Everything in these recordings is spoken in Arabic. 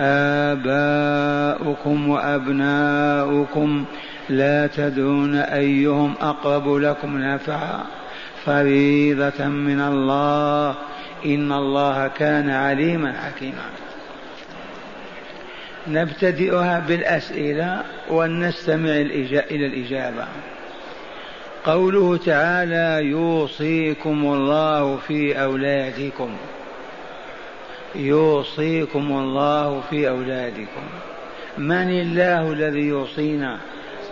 آباؤكم وأبناؤكم لا تدرون أيهم أقرب لكم نفعا. فريضة من الله. إن الله كان عليما حكيما. نبتدئها بالأسئلة ونستمع إلى الإجابة. قوله تعالى يوصيكم الله في أولادكم. يوصيكم الله في أولادكم. من الله الذي يوصينا؟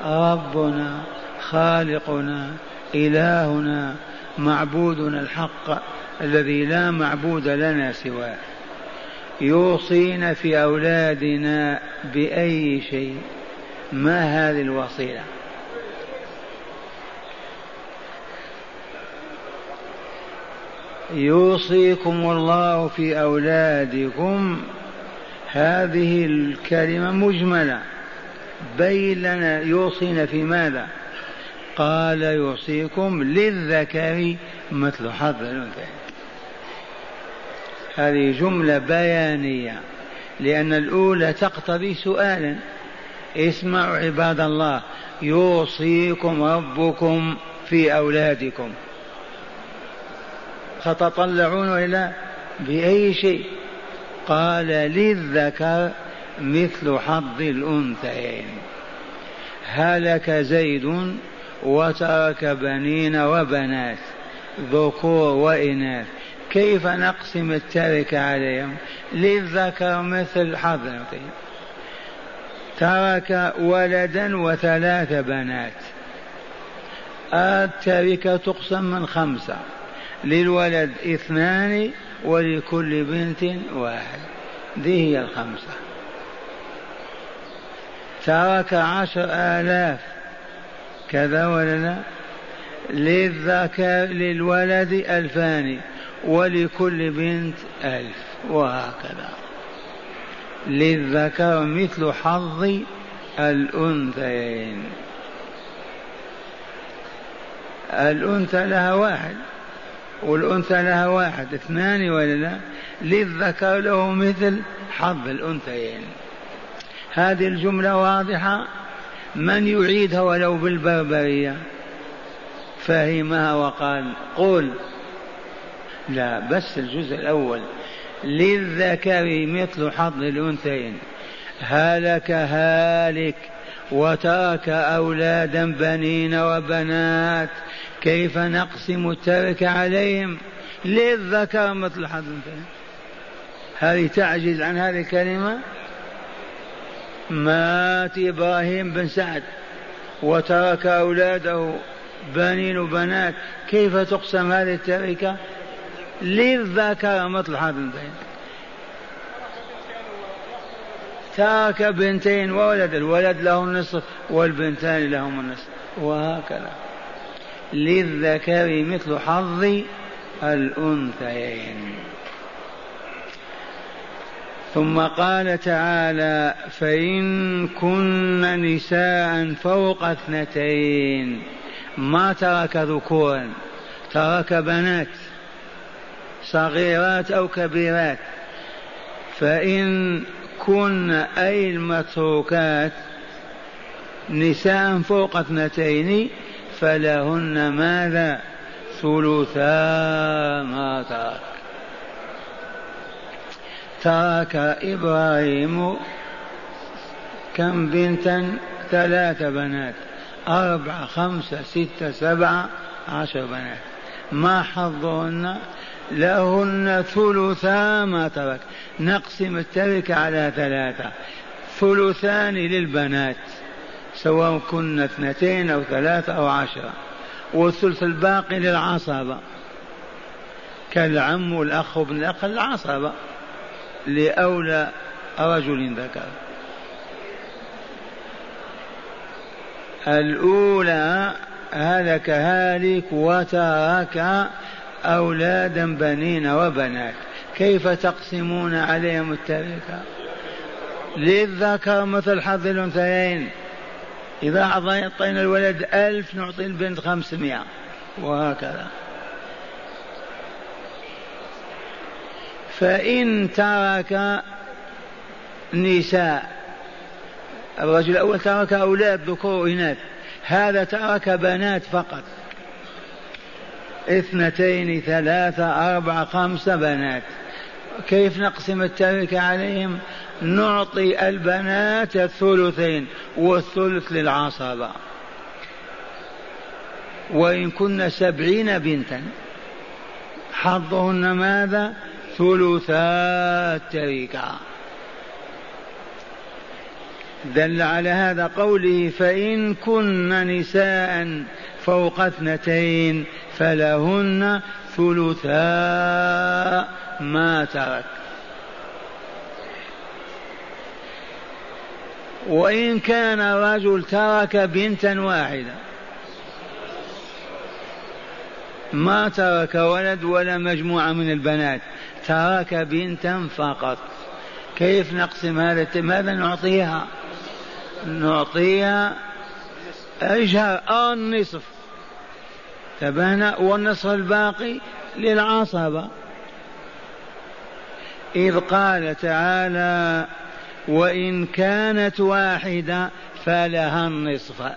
ربنا خالقنا إلهنا معبودنا الحق الذي لا معبود لنا سواه. يوصينا في أولادنا بأي شيء؟ ما هذه الوصية؟ يوصيكم الله في أولادكم. هذه الكلمة مجملة. بين لنا يوصينا في ماذا؟ قال يوصيكم للذكر مثل حظ الأنثيين هذه جملة بيانية لأن الأولى تقتضي سؤالا. اسمعوا عباد الله يوصيكم ربكم في أولادكم. تتطلعون إلى بأي شيء. قال للذكر مثل حظ الأنثيين. هلك زيد وترك بنين وبنات ذكور وإناث. كيف نقسم التركة عليهم؟ للذكر مثل حظ الأنثيين. ترك ولدا وثلاث بنات. التركة تقسم من خمسة. للولد اثنان ولكل بنت واحد. دي هي الخمسة. ترك عشر آلاف. كذا ولا لا؟ للذكر للولد ألفان ولكل بنت ألف. وهكذا. للذكر مثل حظ الأنثيين. الأنثى لها واحد. والأنثى لها واحد اثنان ولا لا؟ للذكر له مثل حظ الأنثيين. هذه الجملة واضحة؟ من يعيدها ولو بالبربرية؟ فهمها وقال قل. لا بس الجزء الأول. للذكر مثل حظ الأنثيين. هلك هالك وترك أولادا بنين وبنات كيف نقسم الترك عليهم؟ للذكر مثل حظ هذه تعجز عن هذه الكلمة؟ مات إبراهيم بن سعد وترك أولاده بنين وبنات كيف تقسم هذه التركة؟ للذكر مثل حظ الأنثيين ترك بنتين وولد الولد له النصف والبنتان لهم النصف وهكذا. للذكر مثل حظ الأنثيين. ثم قال تعالى فإن كن نساء فوق اثنتين. ما ترك ذكورا ترك بنات صغيرات أو كبيرات. فإن كن أي المتروكات نساء فوق اثنتين فلهن ماذا؟ ثلثا ما ترك. ترك إبراهيم كم بنتا؟ ثلاث بنات. أربعة خمسة ستة سبعة عشر بنات. ما حظهن؟ لهن ثلثا ما ترك. نقسم التركة على ثلاثة. ثلثان للبنات. سواء كن اثنتين أو ثلاثة أو عشرة. والثلث الباقي للعصبة. كالعم والأخ وابن الأخ العصبة لأولى رجل ذكر. الأولى هلك هالك وترك أولادا بنين وبنات. كيف تقسمون عليهم التركة للذكر مثل حظ الأنثيين. إذا أعطينا الولد ألف نعطي البنت خمسمائة. وهكذا. فإن ترك نساء الرجل الأول ترك أولاد ذكور وإناث. هذا ترك بنات فقط. اثنتين ثلاثة أربعة خمسة بنات. كيف نقسم التركة عليهم؟ نعطي البنات الثلثين والثلث للعصبة. وإن كن سبعين بنتا حظهن ماذا؟ ثلثا التركة دل على هذا قوله فإن كن نساء فوق اثنتين فلهن ثلثا ما ترك. وإن كان رجل ترك بنتا واحدة ما ترك ولد ولا مجموعة من البنات ترك بنتا فقط. كيف نقسم هذا ماذا نعطيها؟ نعطيها أجهر النصف تبانا والنصف الباقي للعصبة. إذ قال تعالى وإن كانت واحدة فلها النصف.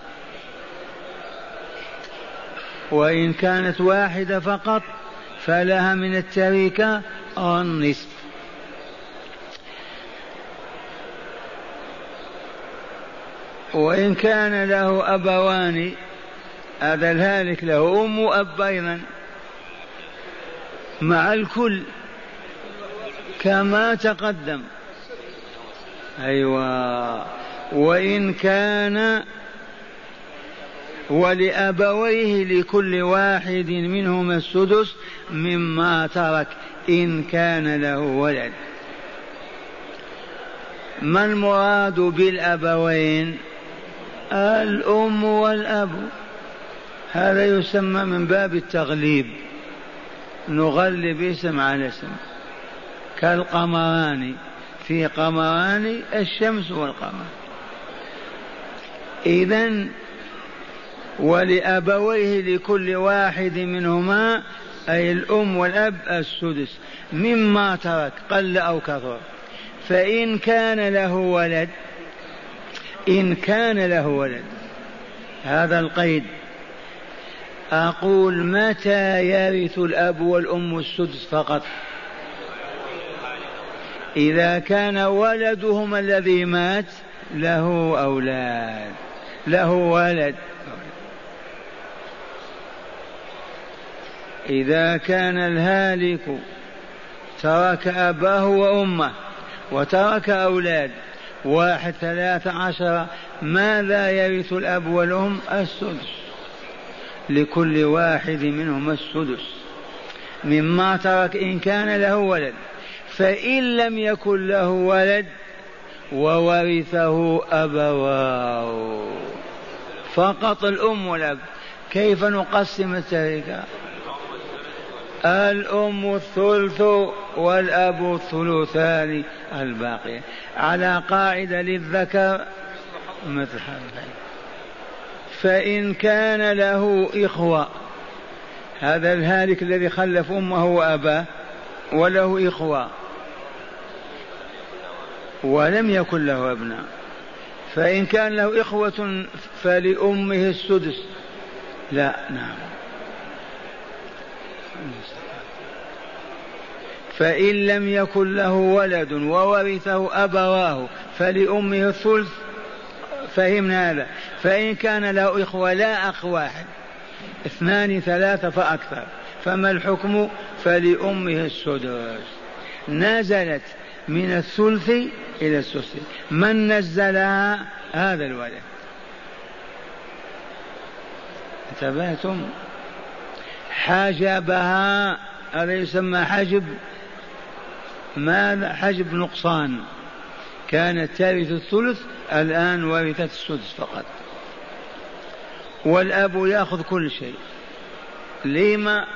وإن كانت واحدة فقط فلها من التركة النصف. وإن كان له أبوان هذا الهالك له أم وأب أيضا. مع الكل. كما تقدم. أيوة. وإن كان ولأبويه لكل واحد منهما السدس مما ترك. إن كان له ولد. ما المراد بالأبوين؟ الأم والأب. هذا يسمى من باب التغليب. نغلب اسم على اسم. كالقمران. في قمران الشمس والقمر. إذا ولأبويه لكل واحد منهما أي الأم والأب السدس. مما ترك قل أو كثر. فإن كان له ولد إن كان له ولد. هذا القيد. أقول متى يرث الأب والأم السدس فقط؟ إذا كان ولدهما الذي مات له أولاد له ولد. إذا كان الهالك ترك أباه وأمه وترك أولاد واحد ثلاثة عشر ماذا يرث الأب والأم السدس؟ لكل واحد منهما السدس. مما ترك إن كان له ولد فإن لم يكن له ولد وورثه أبواه. فقط الأم والأب كيف نقسم التركة؟ الأم الثلث والأب الثلثان الباقي على قاعدة للذكر مثل هذا. فإن كان له إخوة هذا الهالك الذي خلف أمه وأباه وله إخوة ولم يكن له أبناء. فإن كان له إخوة فلأمه السدس. لا نعم. فإن لم يكن له ولد وورثه أبواه فلأمه الثلث فهمنا هذا. فإن كان له إخوة لا أخ واحد. اثنان ثلاثة فأكثر. فما الحكم؟ فلأمه السدس. نزلت من الثلث إلى السدس. من نزلها؟ هذا الولد. انتبهتم؟ حجبها هذا يسمى حجب. ماذا؟ حجب نقصان. كانت ترث الثلث الآن ورثت السدس فقط. والأب يأخذ كل شيء. لما؟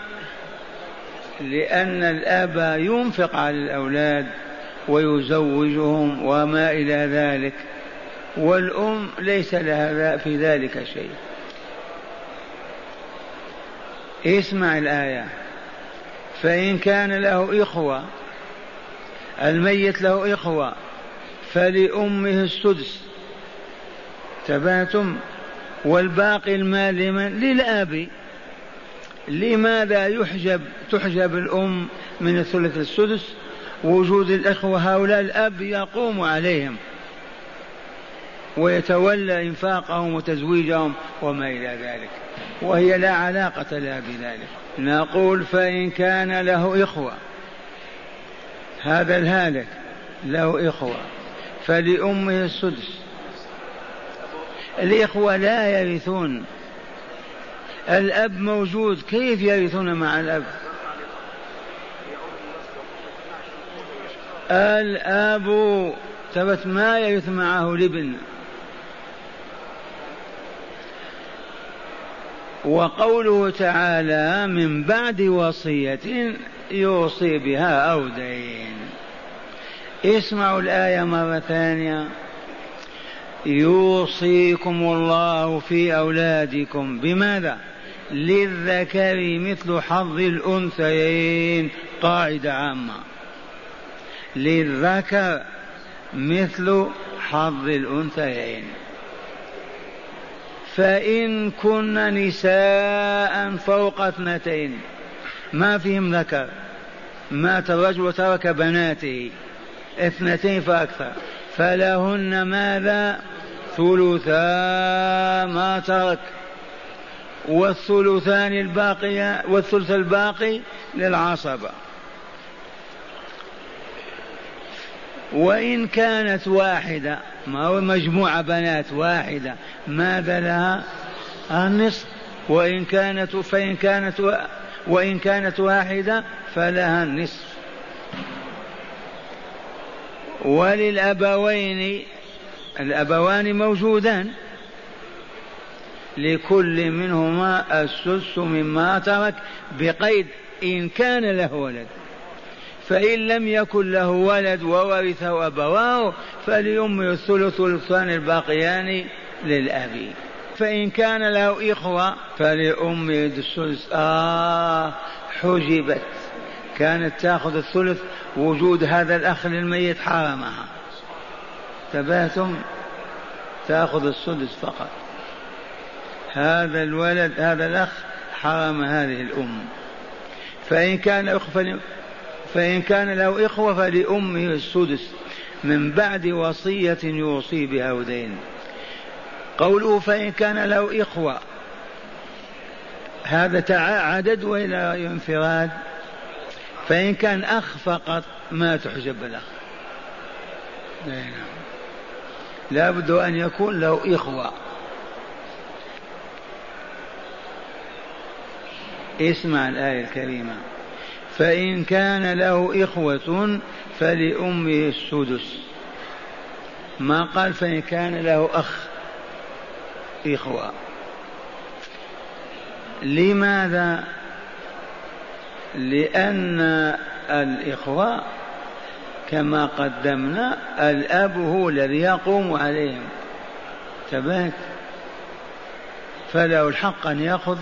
لأن الأب ينفق على الأولاد ويزوجهم وما إلى ذلك. والأم ليس لها في ذلك شيء. اسمع الآية. فإن كان له إخوة الميت له إخوة فلأمه السدس. تباتم والباقي المال لمن؟ للأب. لماذا يحجب تحجب الأم من الثلث السدس؟ وجود الإخوة هؤلاء الأب يقوم عليهم. ويتولى إنفاقهم وتزويجهم وما إلى ذلك. وهي لا علاقة لها بذلك. نقول فإن كان له إخوة. هذا الهالك له إخوة. فلأمه السدس. الإخوة لا يرثون. الأب موجود كيف يرثون مع الأب؟ الأب ثبت ما يرث معه الابن. وقوله تعالى من بعد وصية يوصي بها أو دين. اسمعوا الآية مرة ثانية. يوصيكم الله في أولادكم. بماذا؟ للذكر مثل حظ الأنثيين. قاعدة عامة. للذكر مثل حظ الأنثيين. فإن كن نساء فوق اثنتين. ما فيهم ذكر. مات الرجل وترك بناته. اثنتين فأكثر. فلهن ماذا؟ ثلثا ما ترك. والثلثان الباقية والثلث الباقي للعصبة. وإن كانت واحدة ما هو مجموعة بنات واحدة ماذا لها؟ النصف. وإن كانت فإن كانت وإن كانت واحدة فلها النصف. وللأبوين الأبوان موجودان. لكل منهما السدس مما ترك بقيد إن كان له ولد. فإن لم يكن له ولد وورثه أبواه فليمه الثلث والثاني الباقيان للأب. فإن كان له إخوة فلأمه الثلث آه حجبت. كانت تأخذ الثلث وجود هذا الأخ للميت حرمها. تباتم تأخذ السدس فقط. هذا الولد هذا الأخ حرم هذه الأم. فإن كان فإن كان له إخوة فلأمه السدس من بعد وصية يوصي بها ودين. قوله فإن كان له إخوة هذا عدد وإلى انفراد. فإن كان أخ فقط ما تحجب الأخ. نعم لا بد أن يكون له إخوة. اسمع الآية الكريمة. فإن كان له إخوة فلأمه السدس. ما قال فإن كان له أخ إخوة؟ لماذا لأن الإخوة كما قدمنا الأب هو الذي يقوم عليهم. تبات فله الحق أن يأخذ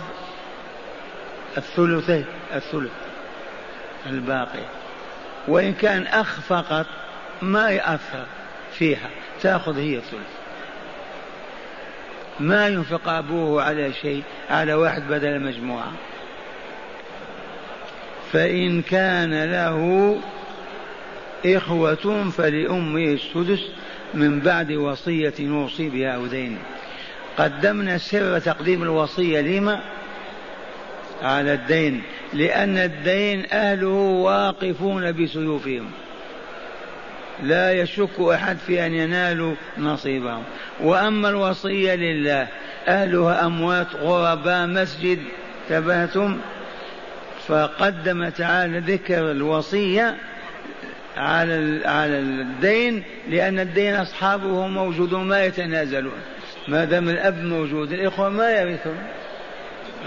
الثلثين الثلث الباقي. وإن كان أخ فقط ما يأثر فيها تأخذ هي الثلث. ما ينفق أبوه على شيء على واحد بدل مجموعة. فإن كان له إخوة فلأمه السدس من بعد وصية يوصي بها أو دين. قدمنا سر تقديم الوصية لما؟ على الدين. لأن الدين أهله واقفون بسيوفهم. لا يشك أحد في أن ينالوا نصيبهم. وأما الوصية لله أهلها أموات غرباء مسجد. تبهتم فقدم تعالى ذكر الوصية على على الدين لأن الدين أصحابه موجودون ما يتنازلون. ما دام الأب موجود الإخوة ما يرثون.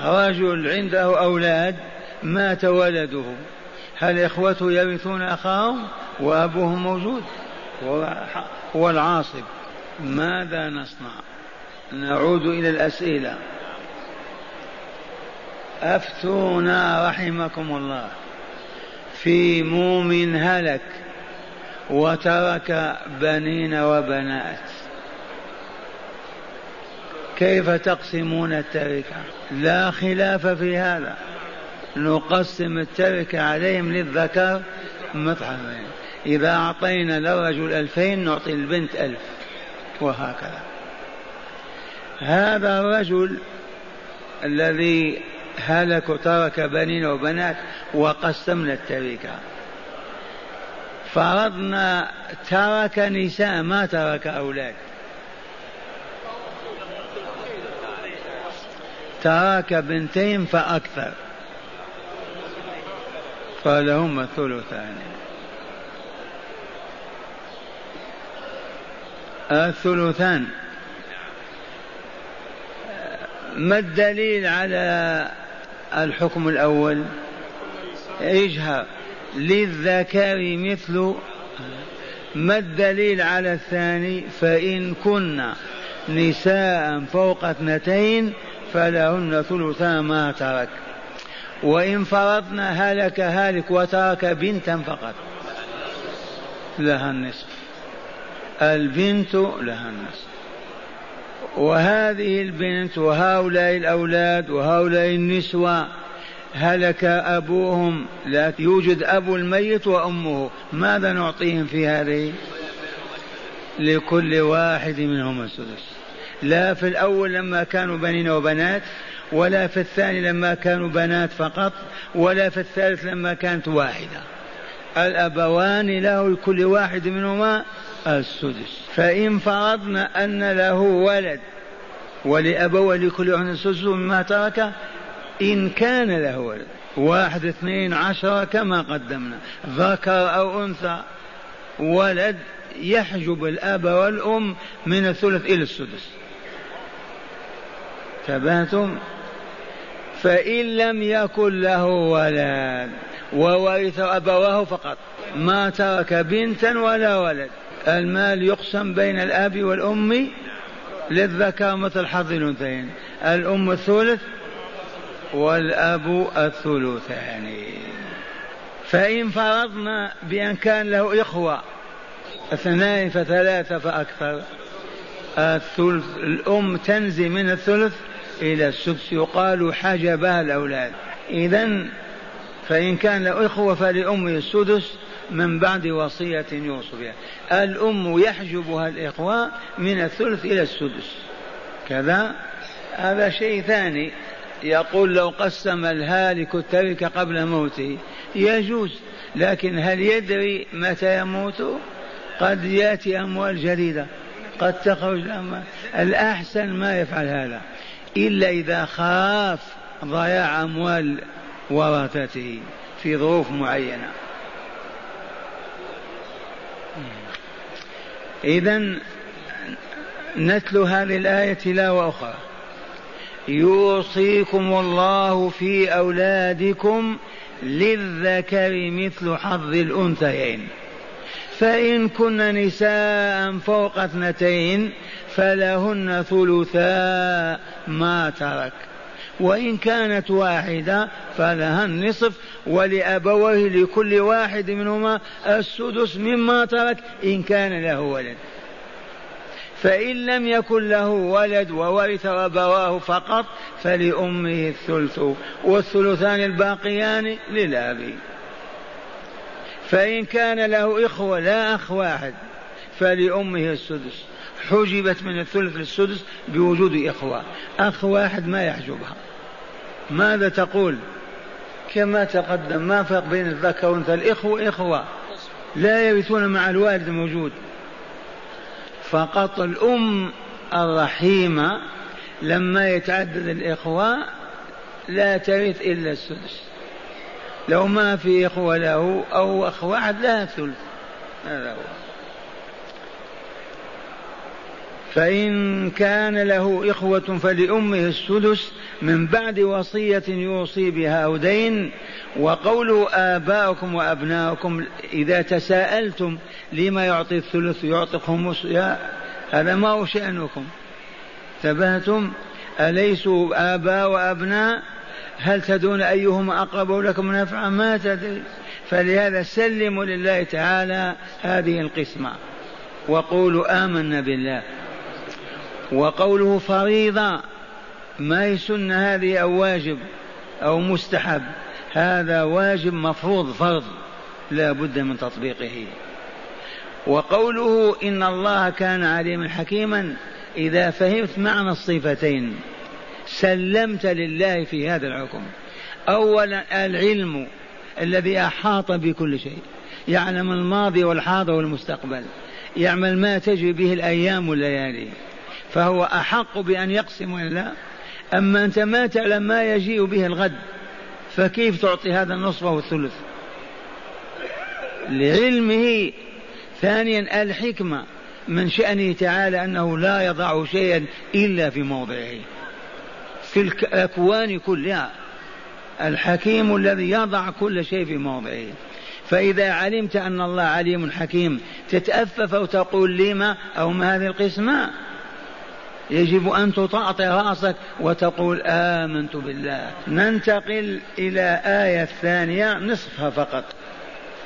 رجل عنده أولاد مات ولده. هل إخوته يرثون أخاهم؟ وأبوهم موجود. هو العاصب ماذا نصنع؟ نعود إلى الأسئلة. أفتونا رحمكم الله. في موم هلك وترك بنين وبنات. كيف تقسمون التركة؟ لا خلاف في هذا. نقسم التركة عليهم للذكر مطعمين إذا أعطينا للرجل ألفين نعطي البنت ألف. وهكذا. هذا الرجل الذي هلك وترك بنين وبنات وقسمنا التركة. فرضنا ترك نساء ما ترك أولاد. ترك بنتين فأكثر. فلهما الثلثان. الثلثان. ما الدليل على الحكم الأول. إجهر للذكر مثل ما الدليل على الثاني؟ فإن كنا نساء فوق اثنتين فلهن ثلثا ما ترك. وإن فرضنا هلك هالك وترك بنتا فقط لها النصف. البنت لها النصف. وهذه البنت وهؤلاء الأولاد وهؤلاء النسوة هلك أبوهم لا يوجد أبو الميت وأمه. ماذا نعطيهم في هذه؟ لكل واحد منهم السدس. لا في الأول لما كانوا بنين وبنات ولا في الثاني لما كانوا بنات فقط ولا في الثالث لما كانت واحدة. الأبوان له لكل واحد منهما السدس. فإن فرضنا أن له ولد ولأبوه لكل واحد السدس مما ترك إن كان له ولد واحد اثنين عشرة كما قدمنا. ذكر أو أنثى ولد يحجب الأب والأم من الثلث إلى السدس. تبهتم؟ فإن لم يكن له ولد وورث أبواه فقط ما ترك بنتا ولا ولد. المال يقسم بين الأب والأم للذكر مثل حظ الأنثيين. الأم الثلث والأب الثلثان. فإن فرضنا بأن كان له إخوة اثنان فثلاثة فأكثر الثلث الأم تنزي من الثلث إلى السدس. يقال حجبها الأولاد. إذا فإن كان له إخوة فلأمه السدس من بعد وصية يوصي بها. الأم يحجبها الإخوة من الثلث إلى السدس. كذا. هذا شيء ثاني. يقول لو قسم الهالك التركة قبل موته. يجوز. لكن هل يدري متى يموت؟ قد يأتي أموال جديدة. قد تخرج الأموال. الأحسن ما يفعل هذا. إلا إذا خاف ضياع أموال ورثته في ظروف معينة. إذا نتلو هذه الآية تلاوة أخرى يوصيكم الله في أولادكم للذكر مثل حظ الأنثيين. فإن كن نساء فوق اثنتين فلهن ثلثا ما ترك. وإن كانت واحدة فلها النصف ولأبويه لكل واحد منهما السدس مما ترك إن كان له ولد. فإن لم يكن له ولد وورث أبواه فقط فلأمه الثلث. والثلثان الباقيان للأب. فإن كان له إخوة لا أخ واحد فلأمه السدس. حجبت من الثلث للسدس بوجود إخوة. أخ واحد ما يحجبها. ماذا تقول؟ كما تقدم ما فرق بين الذكر والأنثى؟ الإخوة إخوة لا يرثون مع الوالد موجود. فقط الأم الرحيمة لما يتعدد الإخوة لا ترث إلا السدس. لو ما في إخوة له أو أخ واحد لا ثلث. هذا هو. فإن كان له إخوة فلأمه السدس من بعد وصية يوصي بها أو دين. وقوله آباؤكم وأبناؤكم إذا تساءلتم لما يعطي الثلث يعطي الخمس يا هذا ما هو شأنكم. ثبتم أليسوا آباء وأبناء؟ هل تدون أيهما أقرب لكم نفعا ما تدري. فلهذا سلموا لله تعالى هذه القسمة. وقولوا آمنا بالله. وقوله فريضة ما هي سنة هذه أو واجب أو مستحب؟ هذا واجب مفروض فرض لا بد من تطبيقه. وقوله إن الله كان عليما حكيما إذا فهمت معنى الصفتين سلمت لله في هذا الحكم. أولا العلم الذي أحاط بكل شيء يعلم الماضي والحاضر والمستقبل يعمل ما تجري به الأيام والليالي. فهو أحق بأن يقسم ولا أما أنت ما تعلم ما يجيء به الغد فكيف تعطي هذا النصف والثلث لعلمه. ثانيا الحكمة من شأنه تعالى أنه لا يضع شيئا إلا في موضعه. في الأكوان كلها. الحكيم الذي يضع كل شيء في موضعه. فإذا علمت أن الله عليم حكيم تتأفف وتقول لما أو ما هذه القسمة؟ يجب أن تطأطئ رأسك وتقول آمنت بالله. ننتقل إلى آية الثانية نصفها فقط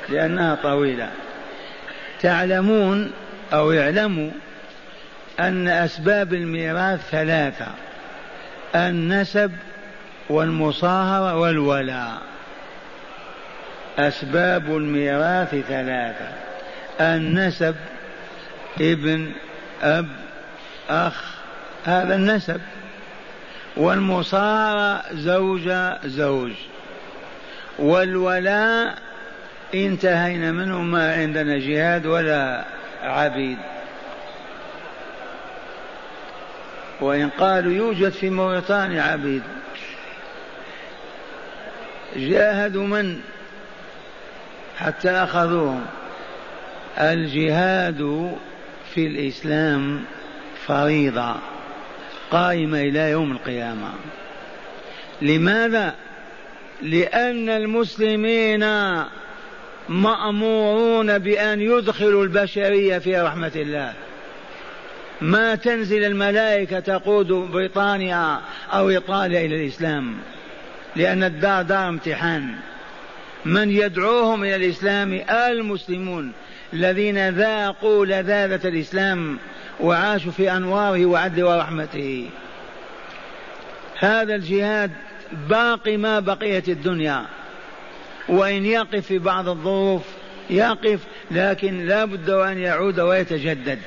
لأنها طويلة. تعلمون أو يعلموا أن أسباب الميراث ثلاثة النسب والمصاهرة والولاء. أسباب الميراث ثلاثة النسب ابن أب أخ هذا النسب. والمصاهرة زوجة زوج. والولاء انتهينا منه ما عندنا جهاد ولا عبيد. وإن قالوا يوجد في موريتانيا عبيد. جاهدوا من؟ حتى أخذوهم. الجهاد في الإسلام فريضة. قائمة إلى يوم القيامة. لماذا؟ لأن المسلمين مأمورون بأن يدخلوا البشرية في رحمة الله. ما تنزل الملائكة تقود بريطانيا أو إيطاليا إلى الإسلام لأن الدار دار امتحان. من يدعوهم إلى الإسلام؟ المسلمون الذين ذاقوا لذاذة الإسلام. وعاشوا في أنواره وعدله ورحمته. هذا الجهاد باقي ما بقيت الدنيا. وإن يقف في بعض الظروف يقف لكن لا بد أن يعود ويتجدد.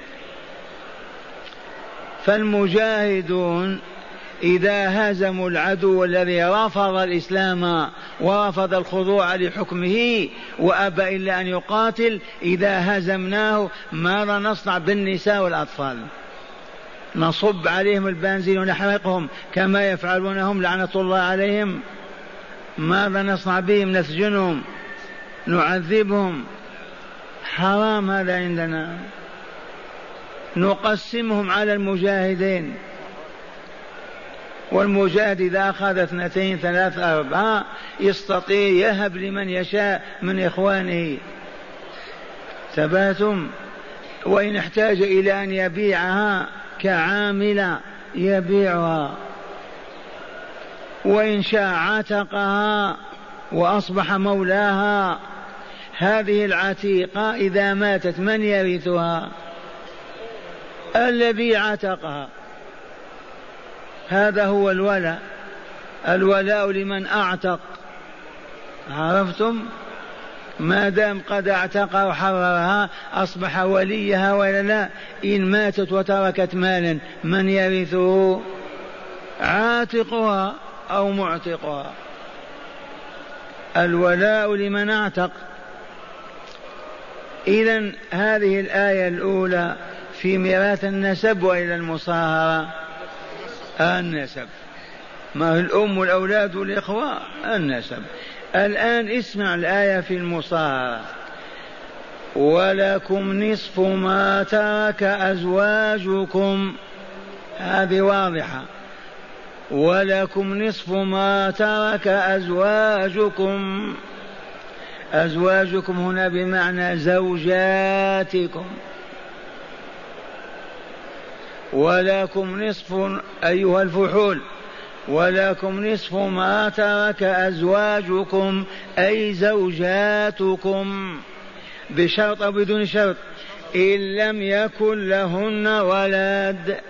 فالمجاهدون إذا هزموا العدو الذي رفض الإسلام ورفض الخضوع لحكمه وأبى إلا أن يقاتل إذا هزمناه ماذا نصنع بالنساء والأطفال. نصب عليهم البنزين ونحرقهم كما يفعلونهم لعنة الله عليهم. ماذا نصنع بهم نسجنهم نعذبهم. حرام هذا عندنا. نقسمهم على المجاهدين. والمجاهد إذا أخذ اثنتين ثلاث أربعة يستطيع يهب لمن يشاء من إخوانه. ثباتم وإن احتاج إلى أن يبيعها كعاملة يبيعها. وإن شاء عتقها وأصبح مولاها. هذه العتيقة إذا ماتت من يرثها؟ الذي عتقها. هذا هو الولاء. الولاء لمن أعتق. عرفتم؟ ما دام قد اعتقها وحررها أصبح وليها ولا لا؟ إن ماتت وتركت مالا من يرثه؟ عاتقها أو معتقها؟ الولاء لمن أعتق. إذا هذه الآية الأولى في ميراث النسب وإلى المصاهرة. النسب. ما هو الأم والأولاد والإخوة النسب. الآن اسمع الآية في المصاهرة ولكم نصف ما ترك أزواجكم. هذه واضحة. ولكم نصف ما ترك أزواجكم. أزواجكم هنا بمعنى زوجاتكم. ولكم نصف أيها الفحول ولكم نصف ما ترك أزواجكم أي زوجاتكم بشرط أو بدون شرط إن لم يكن لهن ولد.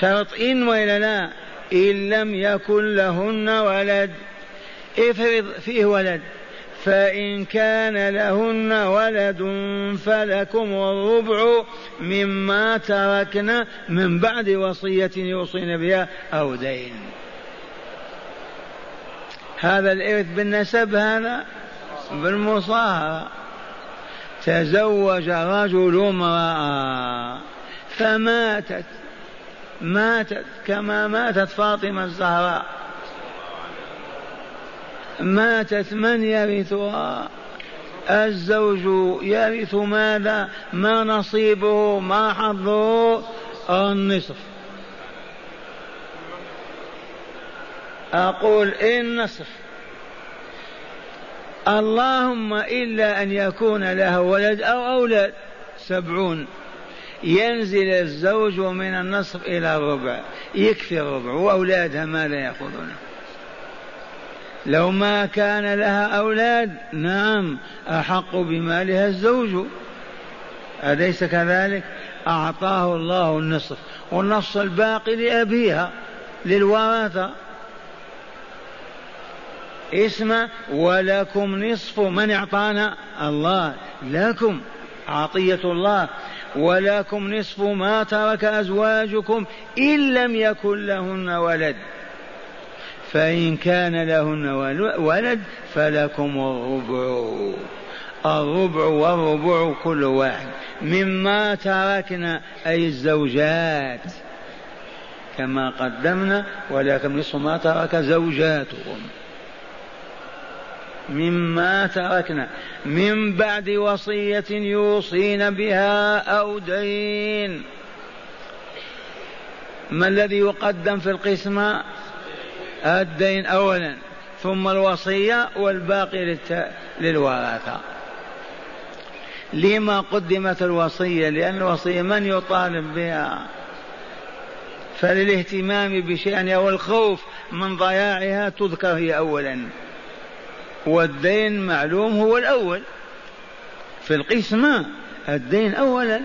شرط إن وإلا لا إن لم يكن لهن ولد. افرض فيه ولد. فإن كان لهن ولد فلكم الربع مما تركنا من بعد وصية يوصين بها أو دين. هذا الإرث بالنسب هذا؟ بالمصاهرة. تزوج رجل امرأة فماتت. ماتت كما ماتت فاطمة الزهراء. ماتت من يرثها؟ الزوج يرث ماذا؟ ما نصيبه ما حظه؟ النصف. أقول النصف اللهم إلا أن يكون له ولد أو أولاد. سبعون. ينزل الزوج من النصف إلى الربع. يكفي الربع وأولادها ماذا يأخذونه. لو ما كان لها أولاد نعم أحق بمالها الزوج. أليس كذلك؟ أعطاه الله النصف والنص الباقي لأبيها للورثة. اسم ولكم نصف من اعطانا الله. لكم عطية الله. ولكم نصف ما ترك أزواجكم إن لم يكن لهن ولد. فإن كان لهن ولد فلكم الربع. الربع والربع كل واحد. مما تركنا أي الزوجات. كما قدمنا ولكم نصف ما ترك زوجاتكم. مما تركنا. من بعد وصية يوصين بها أو دين. ما الذي يقدم في القسمة؟ الدين أولا ثم الوصية والباقي للورثة لما قدمت الوصية؟ لأن الوصية من يطالب بها؟ فللاهتمام بشأنها والخوف من ضياعها تذكر هي أولا. والدين معلوم هو الأول. في القسمة الدين أولا.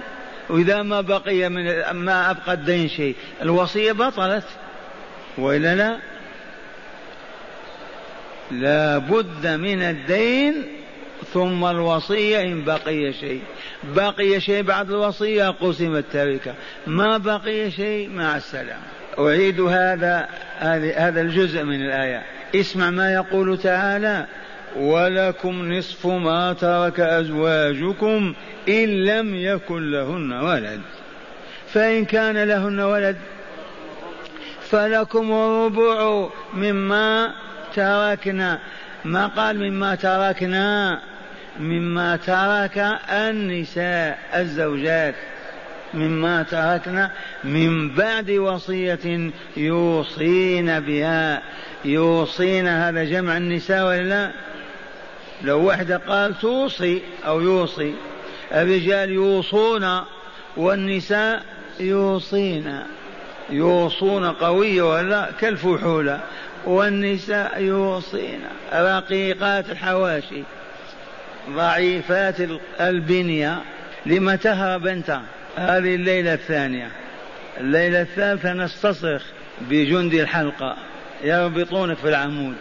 وإذا ما بقي من ما أبقى الدين شيء الوصية بطلت. وإلا لا؟ لا بد من الدين ثم الوصية إن بقي شيء. بقي شيء بعد الوصية قسم التركة ما بقي شيء مع السلامة. أعيد هذا هذا الجزء من الآية. اسمع ما يقول تعالى ولكم نصف ما ترك أزواجكم إن لم يكن لهن ولد. فإن كان لهن ولد فلكم الربع مما تركنا ما قال مما تركنا مما ترك النساء الزوجات. مما تركنا من بعد وصية يوصين بها. يوصين هذا جمع النساء ولا لا؟ لو واحدة قال توصي أو يوصي. الرجال يوصون والنساء يوصين. يوصون قوية ولا كالفحولة. والنساء يوصين رقيقات الحواشي ضعيفات البنية لم تهرب أنت. هذه الليلة الثانية. الليلة الثالثة نستصرخ بجند الحلقة يربطونك في العمود.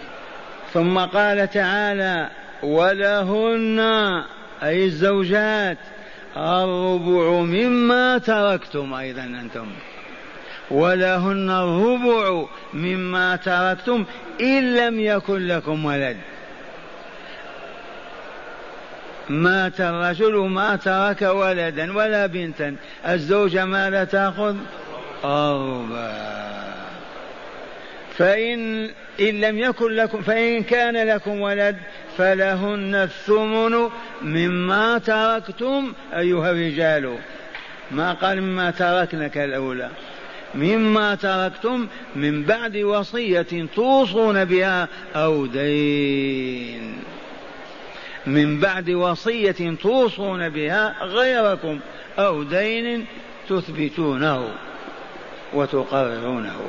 ثم قال تعالى ولهن أي الزوجات الربع مما تركتم أيضا أنتم. ولهن الربع مما تركتم إن لم يكن لكم ولد. مات الرجل ما ترك ولدا ولا بنتا الزوجة ماذا تأخذ؟ أربعة فإن إن لم يكن لكم فإن كان لكم ولد فلهن الثمن مما تركتم أيها الرجال. ما قال مما تركنا كالأولى مما تركتم من بعد وصية توصون بها أو دين. من بعد وصية توصون بها غيركم أو دين تثبتونه وتقررونه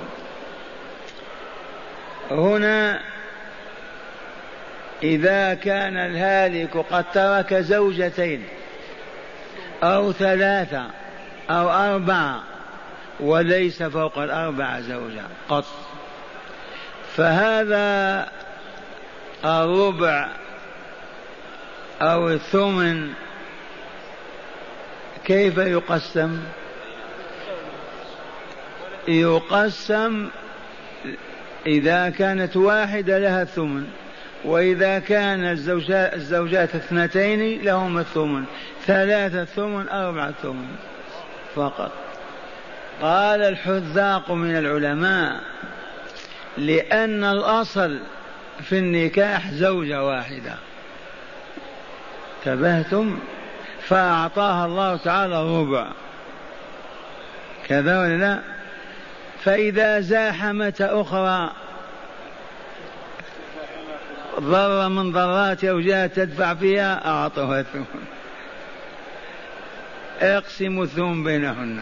هنا إذا كان الهالك قد ترك زوجتين أو ثلاثة أو أربعة وليس فوق الأربعة زوجة قط. فهذا الربع أو الثمن كيف يقسم؟ يقسم إذا كانت واحدة لها الثمن وإذا كان الزوجات, الزوجات اثنتين لهم الثمن ثلاثة ثمن أربعة ثمن فقط. قال الحذاق من العلماء لأن الأصل في النكاح زوجة واحدة. انتبهتم؟ فأعطاها الله تعالى الربع. كذا ولا لا؟ فإذا زاحمت أخرى؟ ضر من ضرات أو جاءت تدفع فيها؟ أعطوها الثمن. اقسموا الثمن بينهن.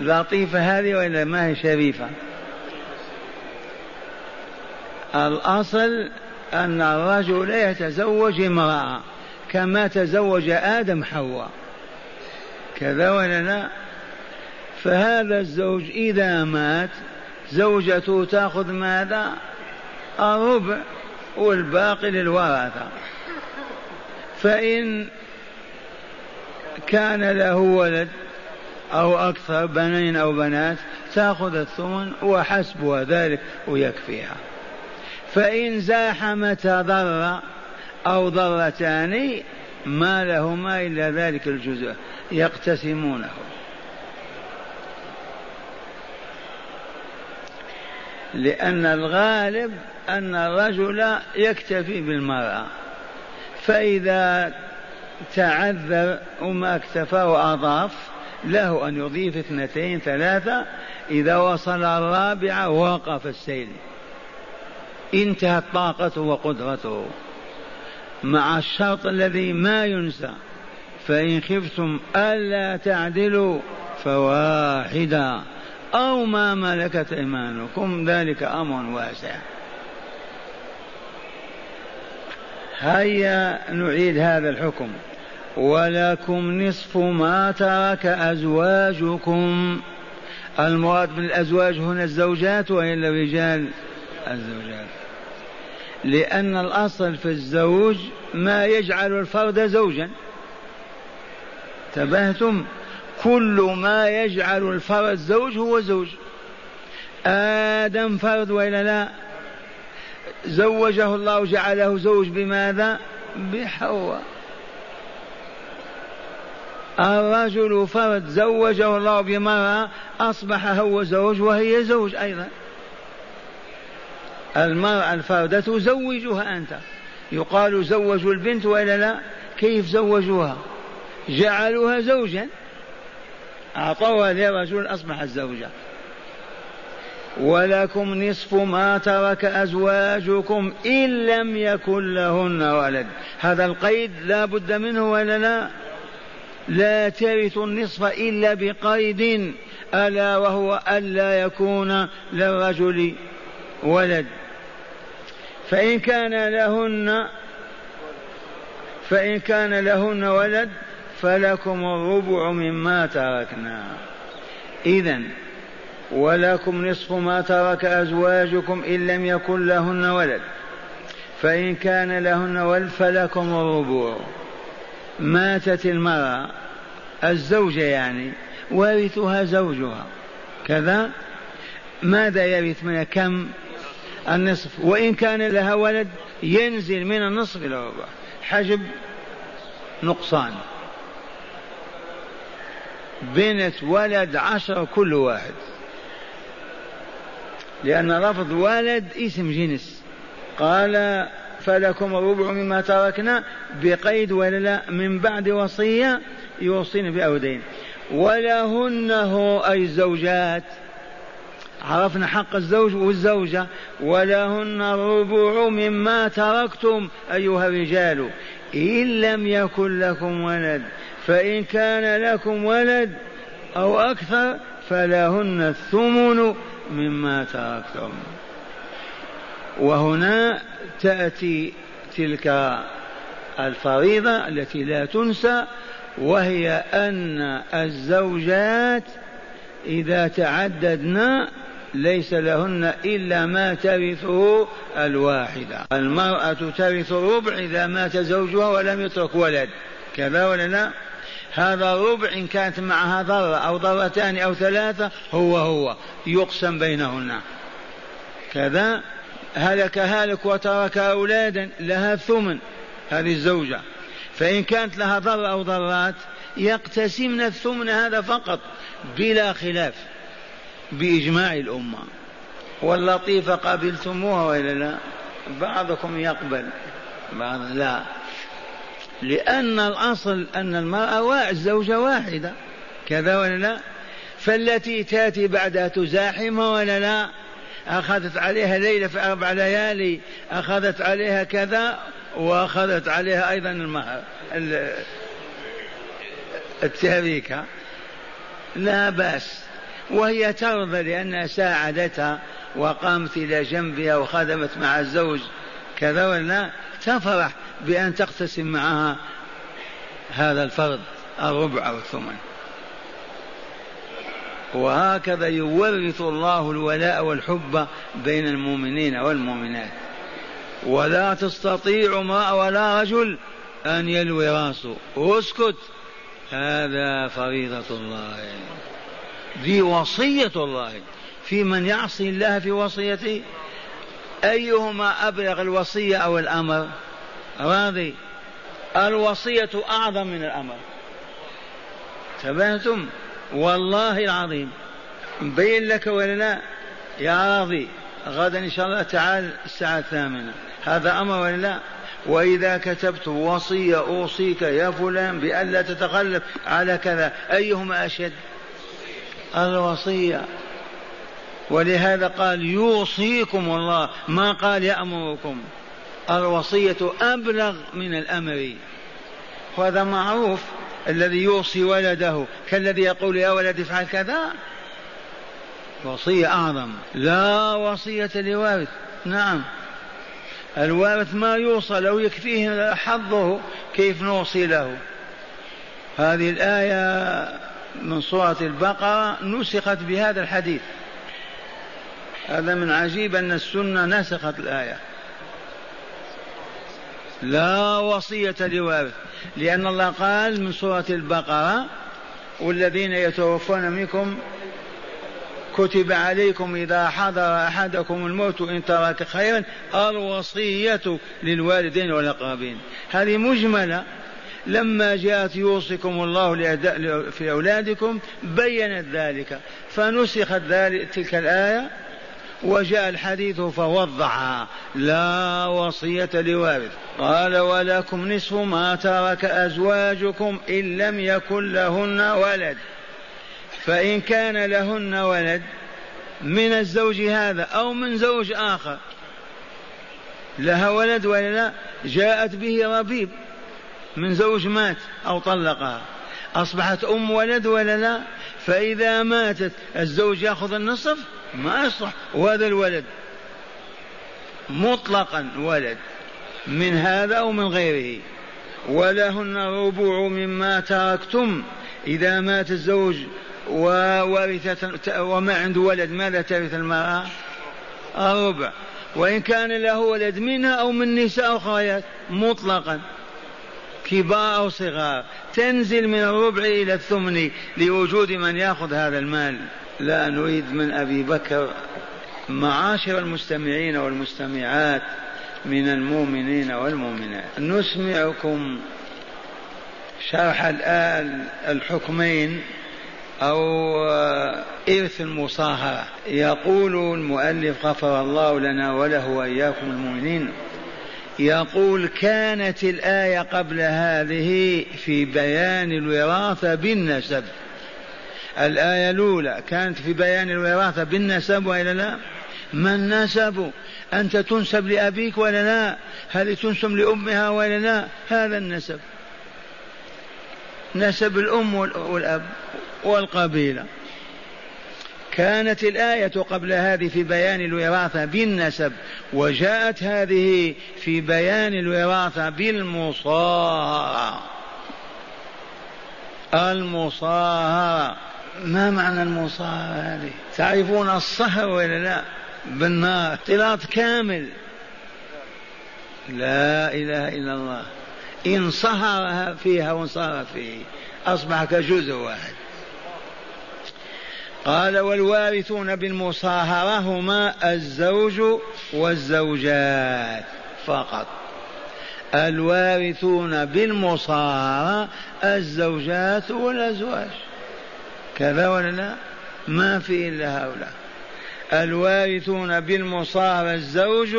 لطيفة هذه ولا ما هي شريفة. الأصل أن الرجل يتزوج امرأة كما تزوج آدم حواء. كذا ولا لا؟ فهذا الزوج إذا مات زوجته تأخذ ماذا؟ الربع والباقي للورثة. فإن كان له ولد أو أكثر بنين أو بنات تأخذ الثمن وحسبها ذلك ويكفيها. فإن زاحمتا ضر أو ضرتان ما لهما إلا ذلك الجزء يقتسمونه. لأن الغالب أن الرجل يكتفي بالمرأة. فإذا تعذر وما اكتفى وأضاف له أن يضيف اثنتين ثلاثة إذا وصل الرابعة وقف السيل. انتهت طاقته وقدرته. مع الشرط الذي ما ينسى فإن خفتم ألا تعدلوا فواحدة أو ما ملكت إيمانكم ذلك أمر واسع. هيا نعيد هذا الحكم. ولكم نصف ما ترك أزواجكم. المراد بالأزواج هنا الزوجات وإلا الرجال الزوجات. لأن الأصل في الزوج ما يجعل الفرد زوجا. تبهتم؟ كل ما يجعل الفرد زوج هو زوج. آدم فرد وإلا لا؟ زوجه الله جعله زوج بماذا؟ بحواء. الرجل فرد زوجه الله بمرأة أصبح هو زوج وهي زوج أيضا. المرأة الفردة زوجها أنت. يقال زوجوا البنت وإلا لا؟ كيف زوجوها؟ جعلوها زوجا. أعطوها لرجل أصبحت زوجة ولكم نصف ما ترك أزواجكم إن لم يكن لهن ولد. هذا القيد لا بد منه ولا لا؟ لا ترث النصف إلا بقيد ألا وهو ألا يكون للرجل ولد. فإن كان لهن فإن كان لهن ولد فلكم الربع مما تركنا. إذا ولكم نصف ما ترك أزواجكم إن لم يكن لهن ولد. فإن كان لهن ولد فلكم الربوع ماتت المرأة الزوجة يعني ورثها زوجها. كذا؟ ماذا يرث منها؟ كم؟ النصف. وإن كان لها ولد ينزل من النصف إلى الربع حجب نقصان. بنت ولد عشر كل واحد. لأن لفظ ولد اسم جنس. قال فلكم الربع مما تركنا بقيد ولا لا من بعد وصية يوصين بأودين. ولهن هو أي الزوجات. عرفنا حق الزوج والزوجة. ولهن الربع مما تركتم أيها الرجال. إن لم يكن لكم ولد فإن كان لكم ولد أو أكثر فلهن الثمن مما تركتم. وهنا تأتي تلك الفريضة التي لا تنسى وهي أن الزوجات إذا تعددن ليس لهن إلا ما ترثه الواحدة. المرأة ترث الربع إذا مات زوجها ولم يترك ولد. كذا ولا لا؟ هذا الربع إن كانت معها ضرة أو ضرتان أو ثلاثة هو هو يقسم بينهن. كذا؟ هلك هالك وترك أولادا لها ثمن هذه الزوجة. فإن كانت لها ضر أو ضرات يقتسمن الثمن هذا فقط بلا خلاف بإجماع الأمة. واللطيفة قبلتموها وإلا لا؟ بعضكم يقبل بعض لا. لأن الأصل أن المرأة الزوجة واحدة كذا ولا لا؟ فالتي تأتي بعدها تزاحمها ولا لا؟ أخذت عليها ليلة في أربع ليالي أخذت عليها كذا وأخذت عليها أيضا المهر التهريكة لا بأس. وهي ترضى لأنها ساعدتها وقامت إلى جنبها وخدمت مع الزوج. كذا ولا؟ تفرح بأن تقتسم معها هذا الفرض الربع أو الثمن وهكذا يورث الله الولاء والحب بين المؤمنين والمؤمنات. ولا تستطيع امرأة ولا رجل أن يلوي راسه. اسكت. هذا فريضة الله. دي وصية الله. في من يعصي الله في وصيته؟ أيهما أبلغ الوصية أو الأمر؟ راضي. الوصية أعظم من الأمر. تبهتم. والله العظيم. مبين لك ولا لا؟ يا راضي غدا إن شاء الله تعال الساعة الثامنة. هذا أمر ولا لا؟ وإذا كتبت وصية أوصيك يا فلان بألا تتغلب على كذا أيهما أشد؟ الوصية. ولهذا قال يوصيكم الله ما قال يأمركم. الوصية أبلغ من الأمر. وهذا معروف. الذي يوصي ولده كالذي يقول يا ولد افعل كذا؟ وصية أعظم. لا وصية لوارث. نعم. الوارث ما يوصى لو يكفيه حظه كيف نوصي له؟ هذه الآية من سورة البقرة نسخت بهذا الحديث. هذا من عجيب أن السنة نسخت الآية. لا وصية لوارث لأن الله قال من سورة البقرة والذين يتوفون منكم كتب عليكم إذا حضر أحدكم الموت إن ترك خيرا الوصية للوالدين والأقربين. هذه مجملة. لما جاءت يوصيكم الله في أولادكم بينت ذلك. فنسخت ذلك تلك الآية وجاء الحديث فوضعها لا وصية لوارث. قال ولكم نصف ما ترك أزواجكم إن لم يكن لهن ولد. فإن كان لهن ولد من الزوج هذا أو من زوج آخر لها ولد ولا لا؟ جاءت به ربيب من زوج مات أو طلقها. أصبحت أم ولد ولا لا؟ فإذا ماتت الزوج يأخذ النصف؟ ما يصلح. وهذا الولد مطلقا ولد من هذا أو من غيره. ولهن ربع مما تركتم. إذا مات الزوج وورثت وما عنده ولد ماذا ترث المرأة؟ الربع. وإن كان له ولد منها أو من نساء أخريات مطلقا. كبار أو صغار. تنزل من الربع إلى الثمن لوجود من يأخذ هذا المال. لا نريد من أبي بكر معاشر المستمعين والمستمعات من المؤمنين والمؤمنات. نسمعكم شرح الآن الحكمين أو إرث المصاهرة. يقول المؤلف غفر الله لنا وله وإياكم المؤمنين يقول كانت الآية قبل هذه في بيان الوراثة بالنسب. الآية الأولى كانت في بيان الوراثة بالنسب وإلا لا؟ ما النسب؟ أنت تنسب لأبيك ولا لا؟ هل تنسب لأمها ولا لا؟ هذا النسب. نسب الأم والأب والقبيلة. كانت الآية قبل هذه في بيان الوراثة بالنسب وجاءت هذه في بيان الوراثة بالمصاهرة. المصاهرة. ما معنى المصاهرة هذه؟ تعرفون الصهر ولا لا؟ بالنار اختلاط كامل. لا إله إلا الله. إن صهر فيها وانصهر فيه أصبح كجزء واحد. قال والوارثون بالمصاهرة هما الزوج والزوجات فقط. الوارثون بالمصاهرة الزوجات والأزواج. كذا ولا لا؟ ما في إلا هؤلاء. الوارثون بالمصاهرة الزوج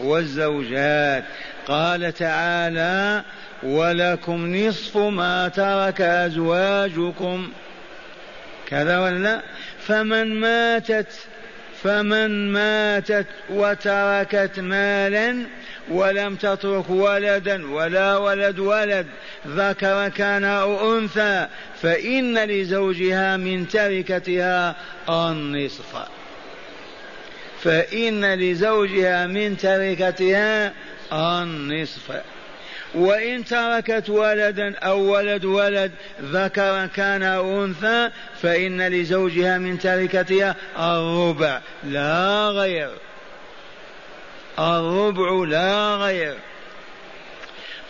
والزوجات. قال تعالى ولكم نصف ما ترك أزواجكم. كذا ولا فمن ماتت فمن ماتت وتركت مالا ولم تترك ولدا ولا ولد ولد ذكر كان أو أنثى فإن لزوجها من تركتها النصف. فإن لزوجها من تركتها النصف. وإن تركت ولدا أو ولد ولد ذكرا كان أو أنثى فإن لزوجها من تركتها الربع لا غير. الربع لا غير.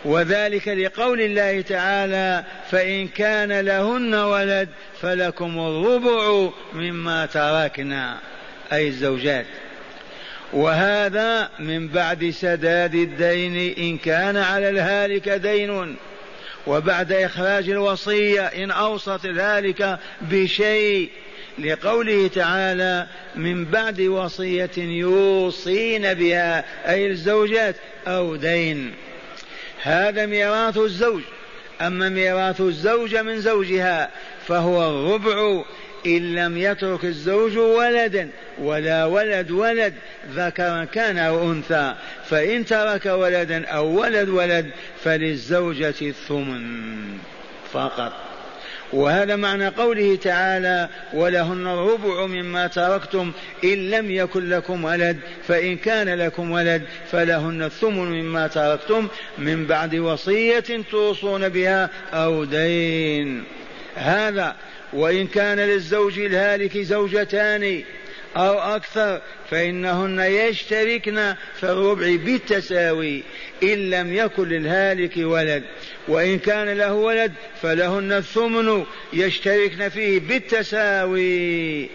وذلك لقول الله تعالى فإن كان لهن ولد فلكم الربع مما تركنا. أي الزوجات. وهذا من بعد سداد الدين إن كان على الهالك دين. وبعد إخراج الوصية إن أوصت ذلك بشيء لقوله تعالى من بعد وصية يوصين بها أي الزوجات أو دين. هذا ميراث الزوج. أما ميراث الزوجة من زوجها فهو الربع إن لم يترك الزوج ولدا ولا ولد ولد ذكرا كان أو أنثى. فإن ترك ولدا أو ولد ولد فللزوجة الثمن فقط. وهذا معنى قوله تعالى ولهن الربع مما تركتم إن لم يكن لكم ولد فإن كان لكم ولد فلهن الثمن مما تركتم من بعد وصية توصون بها أو دين. هذا وإن كان للزوج الهالك زوجتان أو أكثر فإنهن يشتركن في الربع بالتساوي إن لم يكن للهالك ولد. وإن كان له ولد فلهن الثمن يشتركن فيه بالتساوي.